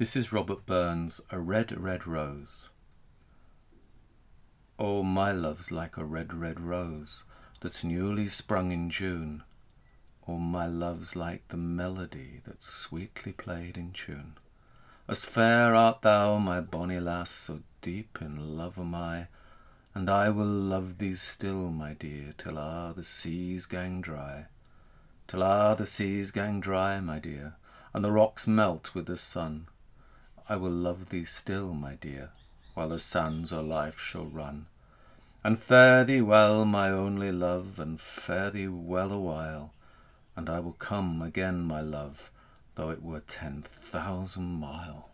This is Robert Burns' A Red, Red Rose. Oh, my love's like a red, red rose That's newly sprung in June. Oh, my love's like the melody That's sweetly played in tune. As fair art thou, my bonny lass, So deep in love am I, And I will love thee still, my dear, Till a' the seas gang dry. Till a' the seas gang dry, my dear, And the rocks melt with the sun. I will love thee still, my dear, While the sands o' life shall run. And fare thee well, my only love, And fare thee well awhile, And I will come again, my love, Though it were ten thousand mile.